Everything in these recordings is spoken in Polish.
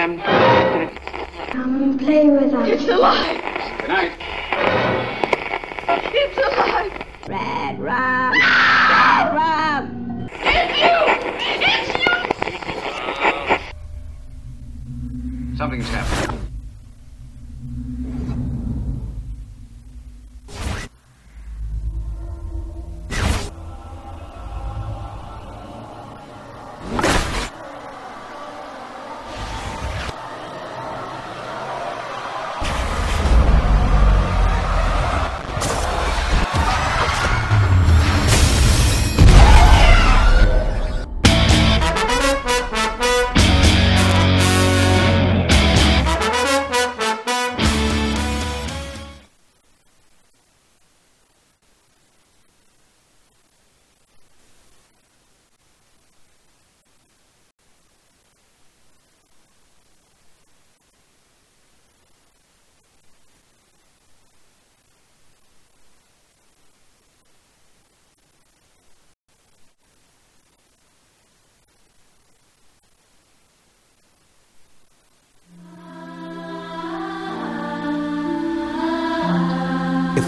Um, Come and play with us. It's alive. Good night. It's alive. Red rum. No! Red rum. It's you. It's you. Something's happened.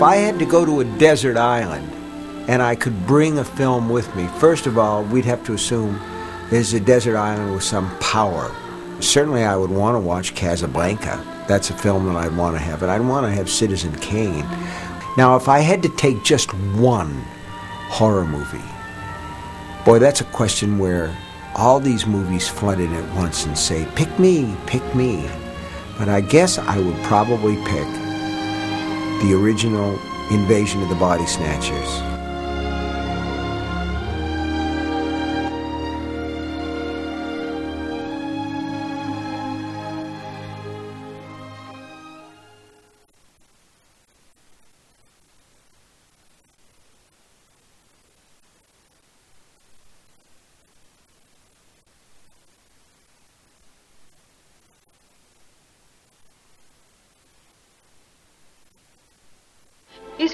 if I had to go to a desert island and I could bring a film with me, first of all, we'd have to assume there's a desert island with some power. Certainly, I would want to watch Casablanca. That's a film that I'd want to have, and I'd want to have Citizen Kane. Now, if I had to take just one horror movie, boy, that's a question where all these movies flood in at once and say, pick me, pick me. But I guess I would probably pick the original invasion of the body snatchers.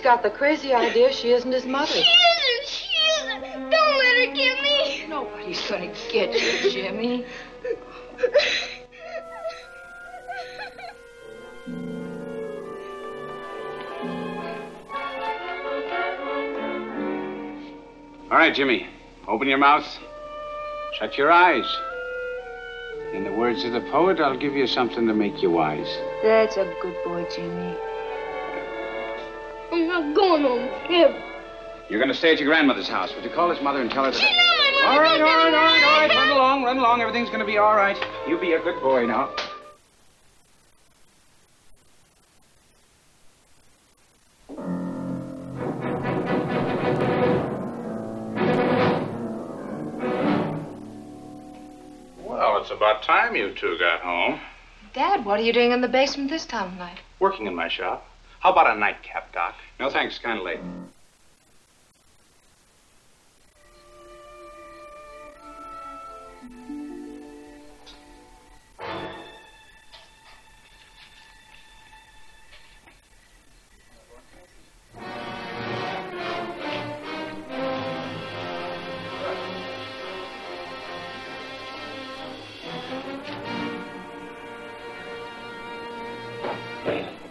got the crazy idea she isn't his mother. She isn't. She isn't. Don't let her get me. Nobody's going to get you, Jimmy. All right, Jimmy. Open your mouth. Shut your eyes. In the words of the poet, I'll give you something to make you wise. That's a good boy, Jimmy. I'm not going home. Here. You're going to stay at your grandmother's house. Would you call his mother and tell her that... I... All right, all right, all right, all right. Run along, run along. Everything's going to be all right. You be a good boy now. Well, it's about time you two got home. Dad, what are you doing in the basement this time of night? Working in my shop. How about a nightcap, Doc? No, thanks. Kind of late. Thank you.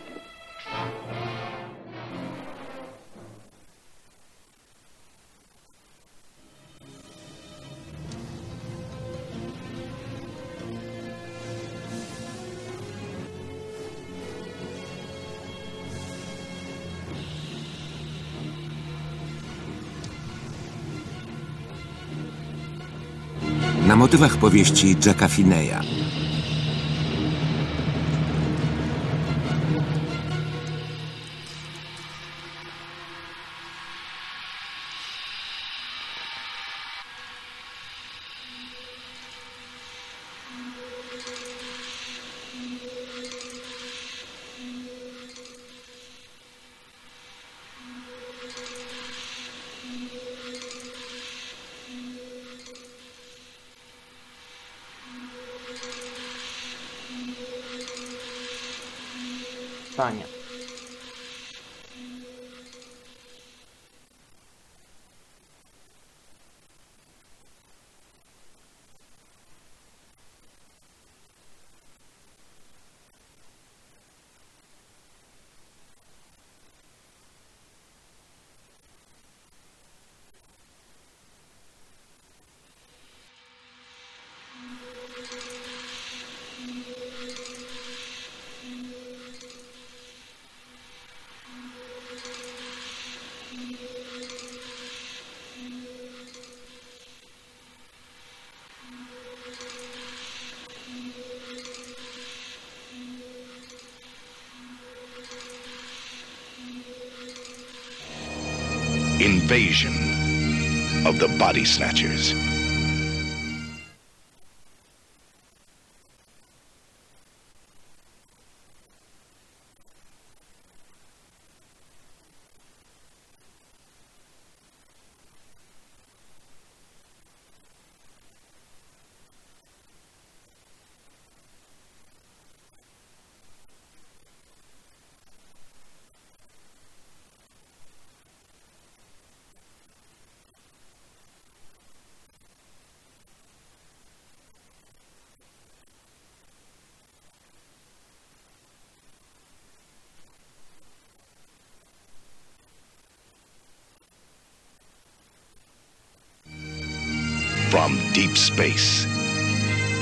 motywach powieści Jacka Fineya. питання. invasion of the Body Snatchers.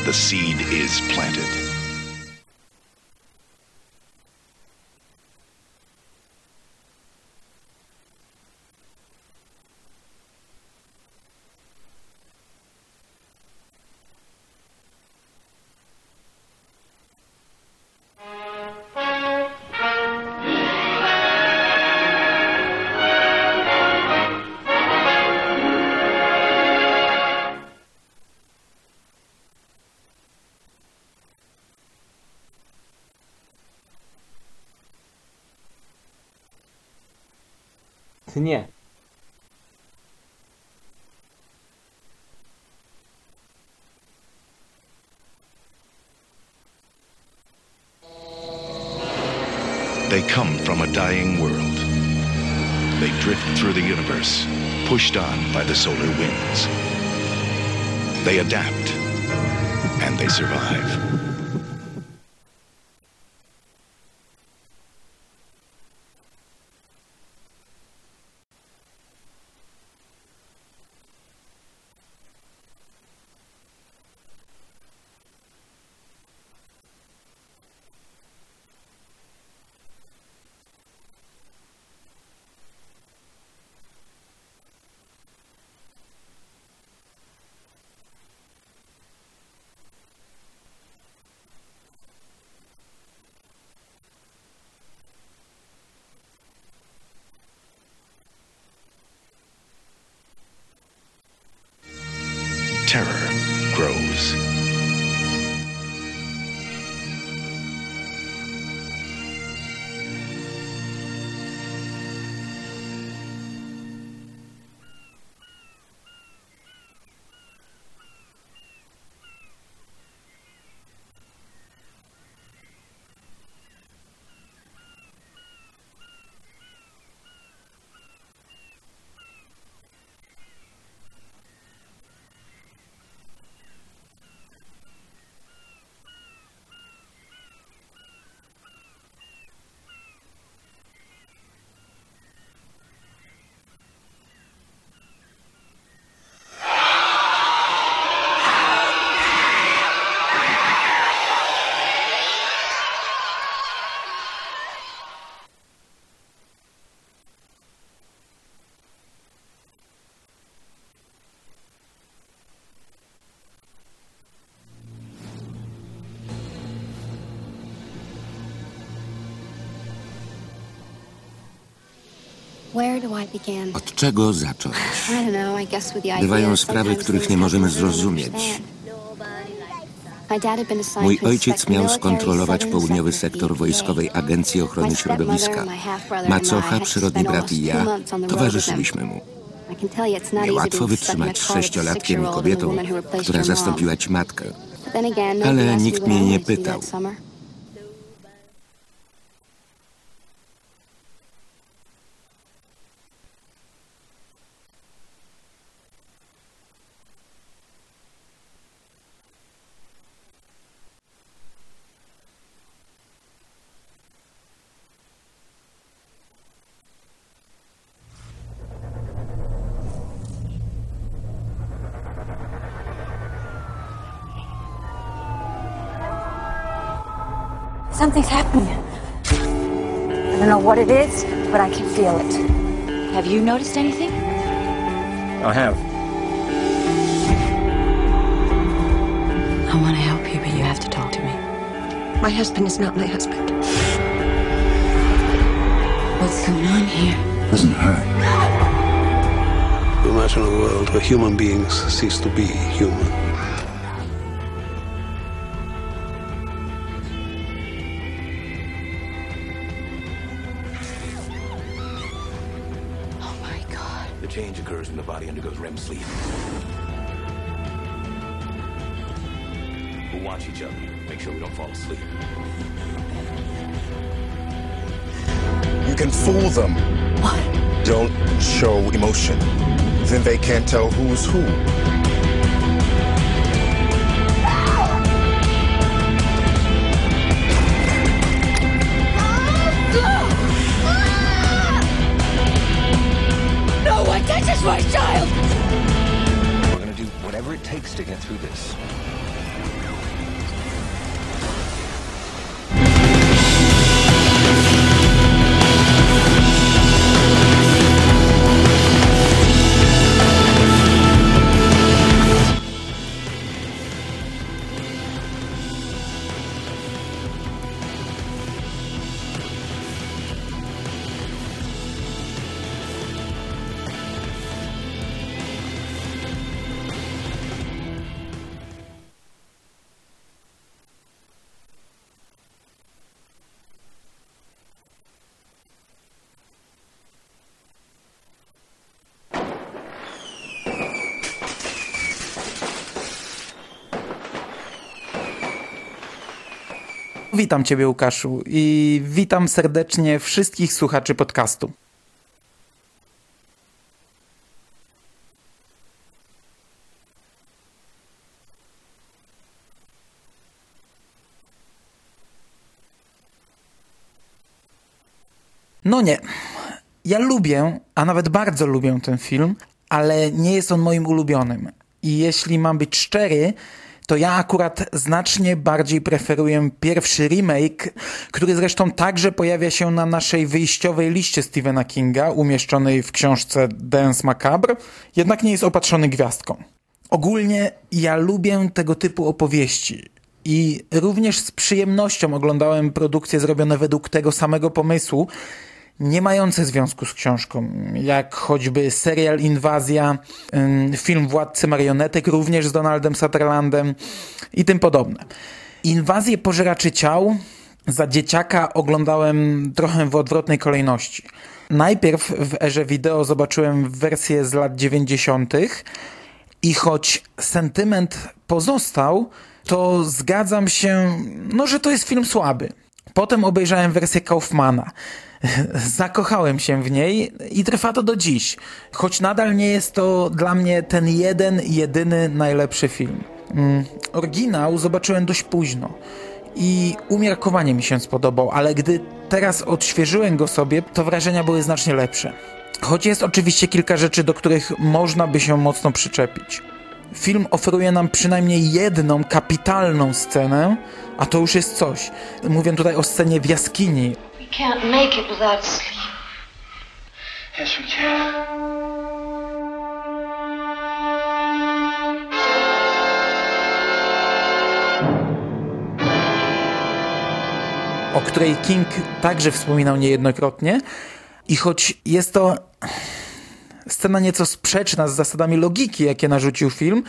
The seed is planted. They come from a dying world. They drift through the universe, pushed on by the solar winds. They adapt, and they survive. grows. Od czego zacząć? Bywają sprawy, których nie możemy zrozumieć. Mój ojciec miał skontrolować południowy sektor wojskowej Agencji Ochrony Środowiska. Macocha, przyrodni brat i ja towarzyszyliśmy mu. Niełatwo wytrzymać sześciolatkiem i kobietą, która zastąpiła ci matkę. Ale nikt mnie nie pytał. what it is, but I can feel it. Have you noticed anything? I have. I want to help you, but you have to talk to me. My husband is not my husband. What's going on here? Listen not her. Imagine a world where human beings cease to be human. and the body undergoes REM sleep. We'll watch each other, make sure we don't fall asleep. You can fool them. What? Don't show emotion. Then they can't tell who's who. to get through this. Witam Ciebie, Łukaszu, i witam serdecznie wszystkich słuchaczy podcastu. No nie. Ja lubię, a nawet bardzo lubię ten film, ale nie jest on moim ulubionym. I jeśli mam być szczery, to ja akurat znacznie bardziej preferuję pierwszy remake, który zresztą także pojawia się na naszej wyjściowej liście Stephena Kinga, umieszczonej w książce Dance Macabre, jednak nie jest opatrzony gwiazdką. Ogólnie ja lubię tego typu opowieści. I również z przyjemnością oglądałem produkcje zrobione według tego samego pomysłu, nie mające związku z książką, jak choćby serial Inwazja, film Władcy Marionetek również z Donaldem Sutherlandem i tym podobne. Inwazję Pożeraczy Ciał za dzieciaka oglądałem trochę w odwrotnej kolejności. Najpierw w erze wideo zobaczyłem wersję z lat 90. i choć sentyment pozostał, to zgadzam się, no, że to jest film słaby. Potem obejrzałem wersję Kaufmana. Zakochałem się w niej i trwa to do dziś, choć nadal nie jest to dla mnie ten jeden, jedyny najlepszy film. Mm. Oryginał zobaczyłem dość późno i umiarkowanie mi się spodobał, ale gdy teraz odświeżyłem go sobie, to wrażenia były znacznie lepsze. Choć jest oczywiście kilka rzeczy, do których można by się mocno przyczepić film oferuje nam przynajmniej jedną kapitalną scenę, a to już jest coś. Mówię tutaj o scenie w jaskini. o której King także wspominał niejednokrotnie. I choć jest to scena nieco sprzeczna z zasadami logiki, jakie narzucił film,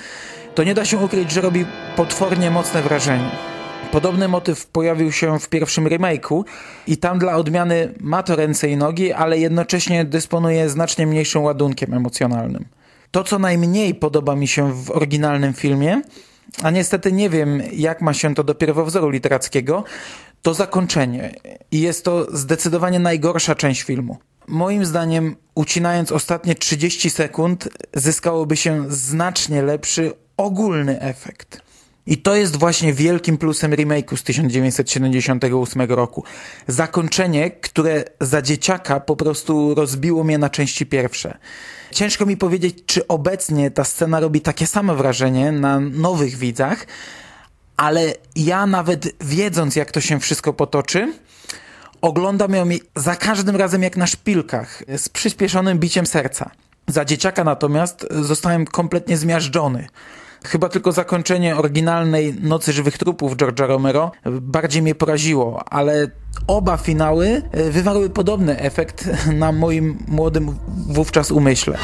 to nie da się ukryć, że robi potwornie mocne wrażenie. Podobny motyw pojawił się w pierwszym remake'u i tam dla odmiany ma to ręce i nogi, ale jednocześnie dysponuje znacznie mniejszym ładunkiem emocjonalnym. To, co najmniej podoba mi się w oryginalnym filmie, a niestety nie wiem, jak ma się to do pierwowzoru literackiego, to zakończenie. I jest to zdecydowanie najgorsza część filmu moim zdaniem, ucinając ostatnie 30 sekund, zyskałoby się znacznie lepszy ogólny efekt. I to jest właśnie wielkim plusem remake'u z 1978 roku. Zakończenie, które za dzieciaka po prostu rozbiło mnie na części pierwsze. Ciężko mi powiedzieć, czy obecnie ta scena robi takie samo wrażenie na nowych widzach, ale ja nawet wiedząc, jak to się wszystko potoczy, Oglądam ją za każdym razem jak na szpilkach, z przyspieszonym biciem serca. Za dzieciaka natomiast zostałem kompletnie zmiażdżony. Chyba tylko zakończenie oryginalnej Nocy Żywych Trupów George'a Romero bardziej mnie poraziło, ale oba finały e, wywarły podobny efekt na moim młodym wówczas umyśle.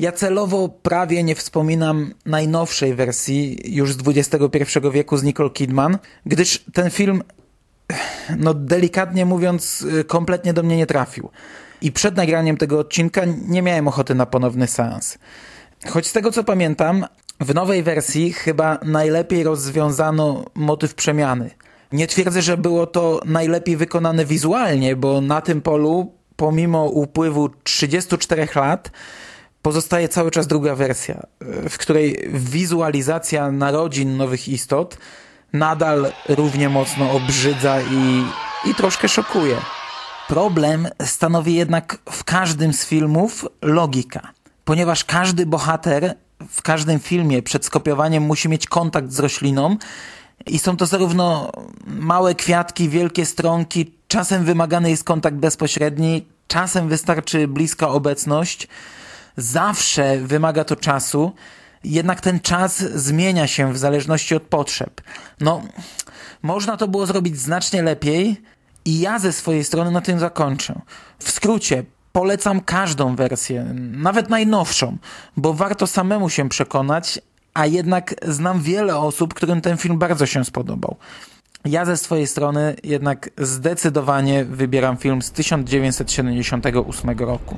Ja celowo prawie nie wspominam najnowszej wersji już z XXI wieku z Nicole Kidman, gdyż ten film, no delikatnie mówiąc, y, kompletnie do mnie nie trafił. I przed nagraniem tego odcinka nie miałem ochoty na ponowny seans. Choć z tego co pamiętam, w nowej wersji chyba najlepiej rozwiązano motyw przemiany. Nie twierdzę, że było to najlepiej wykonane wizualnie, bo na tym polu, pomimo upływu 34 lat, pozostaje cały czas druga wersja, e, w której wizualizacja narodzin nowych istot nadal równie mocno obrzydza i, i troszkę szokuje. Problem stanowi jednak w każdym z filmów logika, ponieważ każdy bohater w każdym filmie przed skopiowaniem musi mieć kontakt z rośliną i są to zarówno małe kwiatki, wielkie stronki, czasem wymagany jest kontakt bezpośredni, czasem wystarczy bliska obecność – Zawsze wymaga to czasu, jednak ten czas zmienia się w zależności od potrzeb. No, można to było zrobić znacznie lepiej i ja ze swojej strony na tym zakończę. W skrócie, polecam każdą wersję, nawet najnowszą, bo warto samemu się przekonać, a jednak znam wiele osób, którym ten film bardzo się spodobał. Ja ze swojej strony jednak zdecydowanie wybieram film z 1978 roku.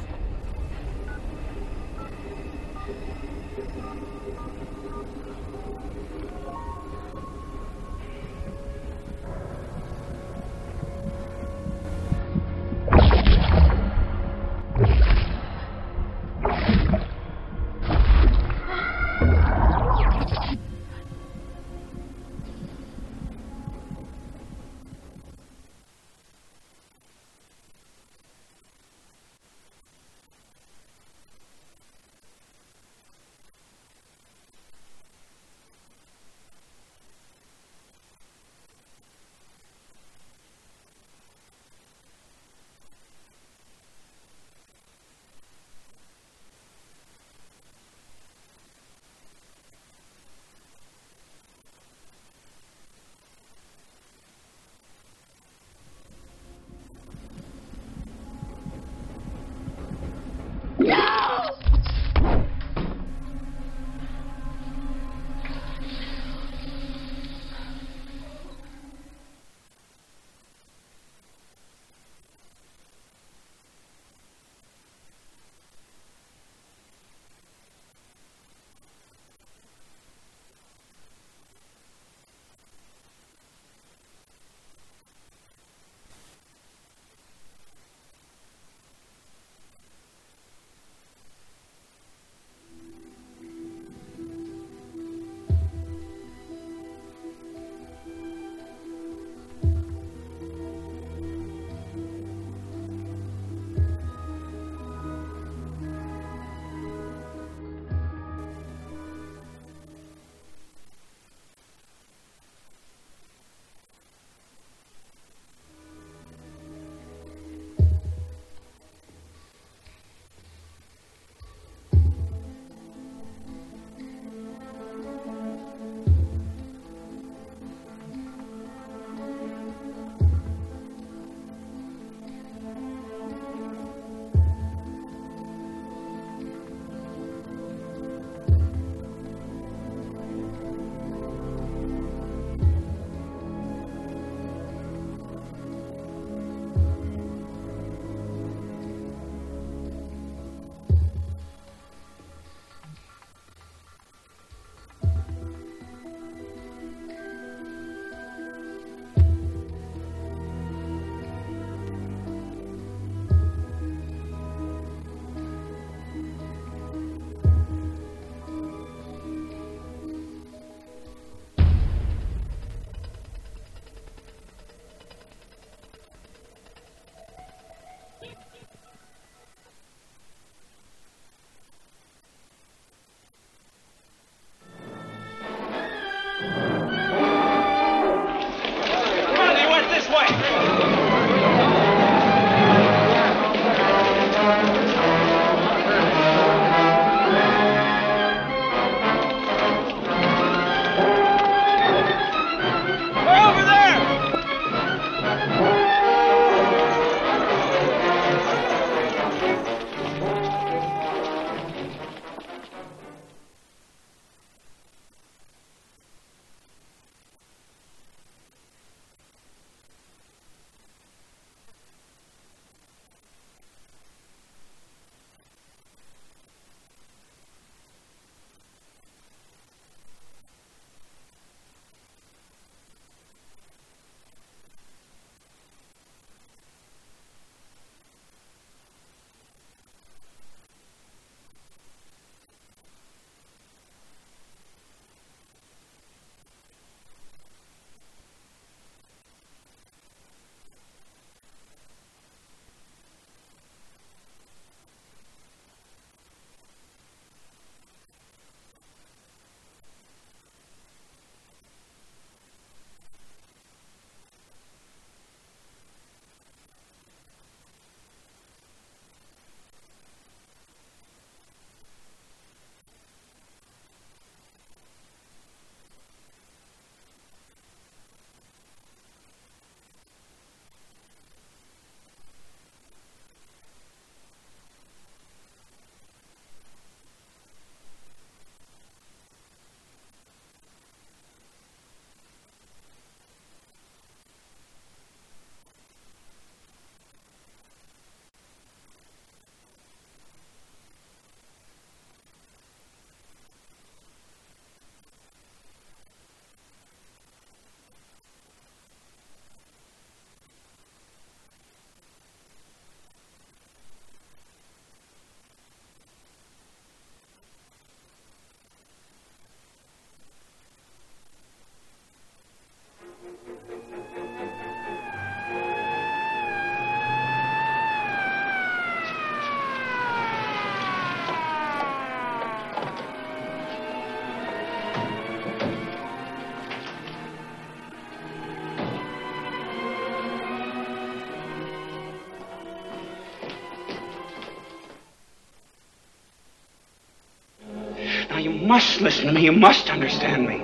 listen to me. You must understand me.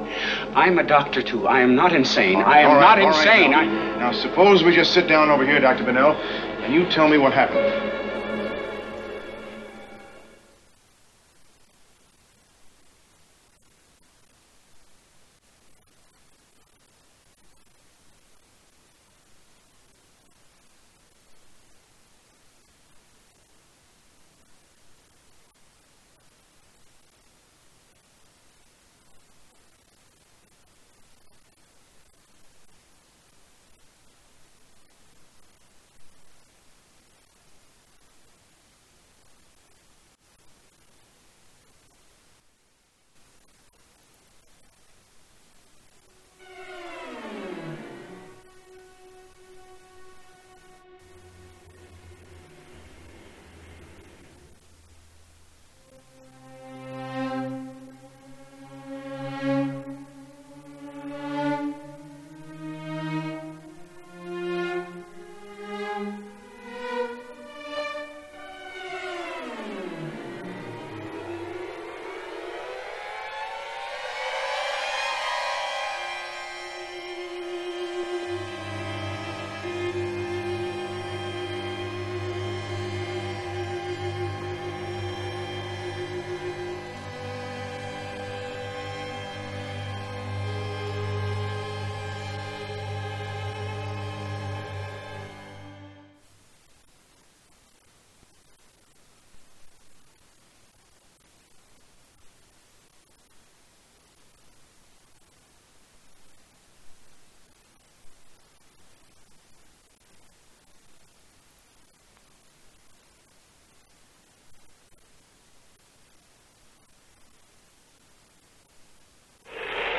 I'm a doctor, too. I am not insane. Right, I am right, not insane. Right, now, I... now, suppose we just sit down over here, Dr. Bennell, and you tell me what happened.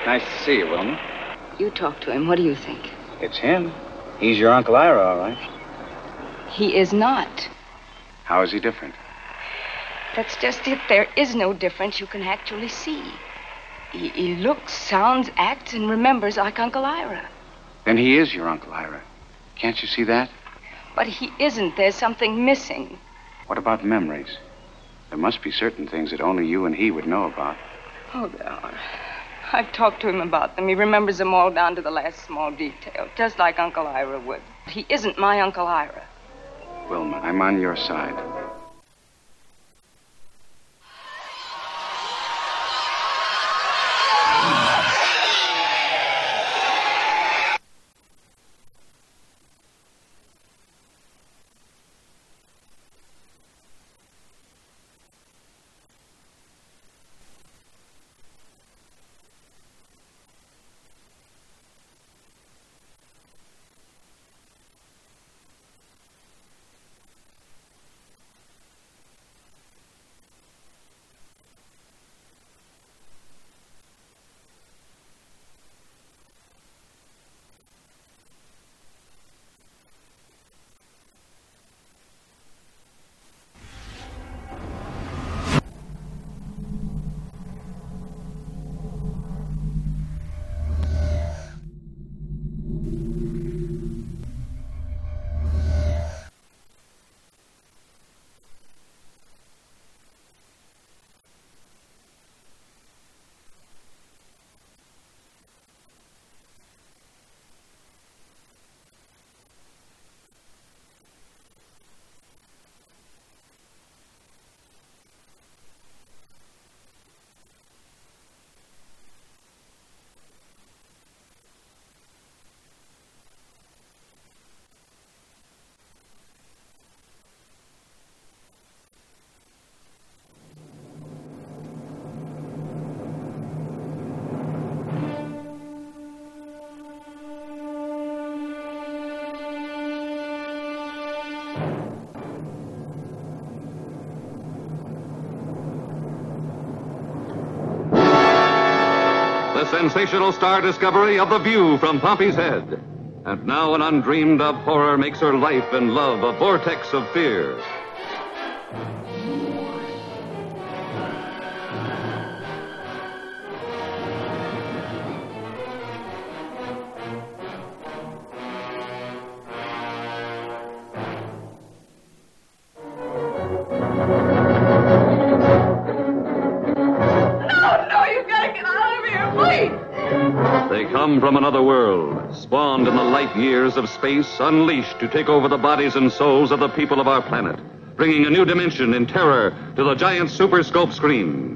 Nice to see you, Wilma. You talk to him. What do you think? It's him. He's your Uncle Ira, all right. He is not. How is he different? That's just it. There is no difference you can actually see. He, he looks, sounds, acts, and remembers like Uncle Ira. Then he is your Uncle Ira. Can't you see that? But he isn't. There's something missing. What about memories? There must be certain things that only you and he would know about. Oh, there are. I've talked to him about them. He remembers them all down to the last small detail, just like Uncle Ira would. He isn't my Uncle Ira. Wilma, I'm on your side. sensational star discovery of The View from Pompey's Head. And now an undreamed of horror makes her life and love a vortex of fear. another world, spawned in the light years of space, unleashed to take over the bodies and souls of the people of our planet, bringing a new dimension in terror to the giant super scope screen.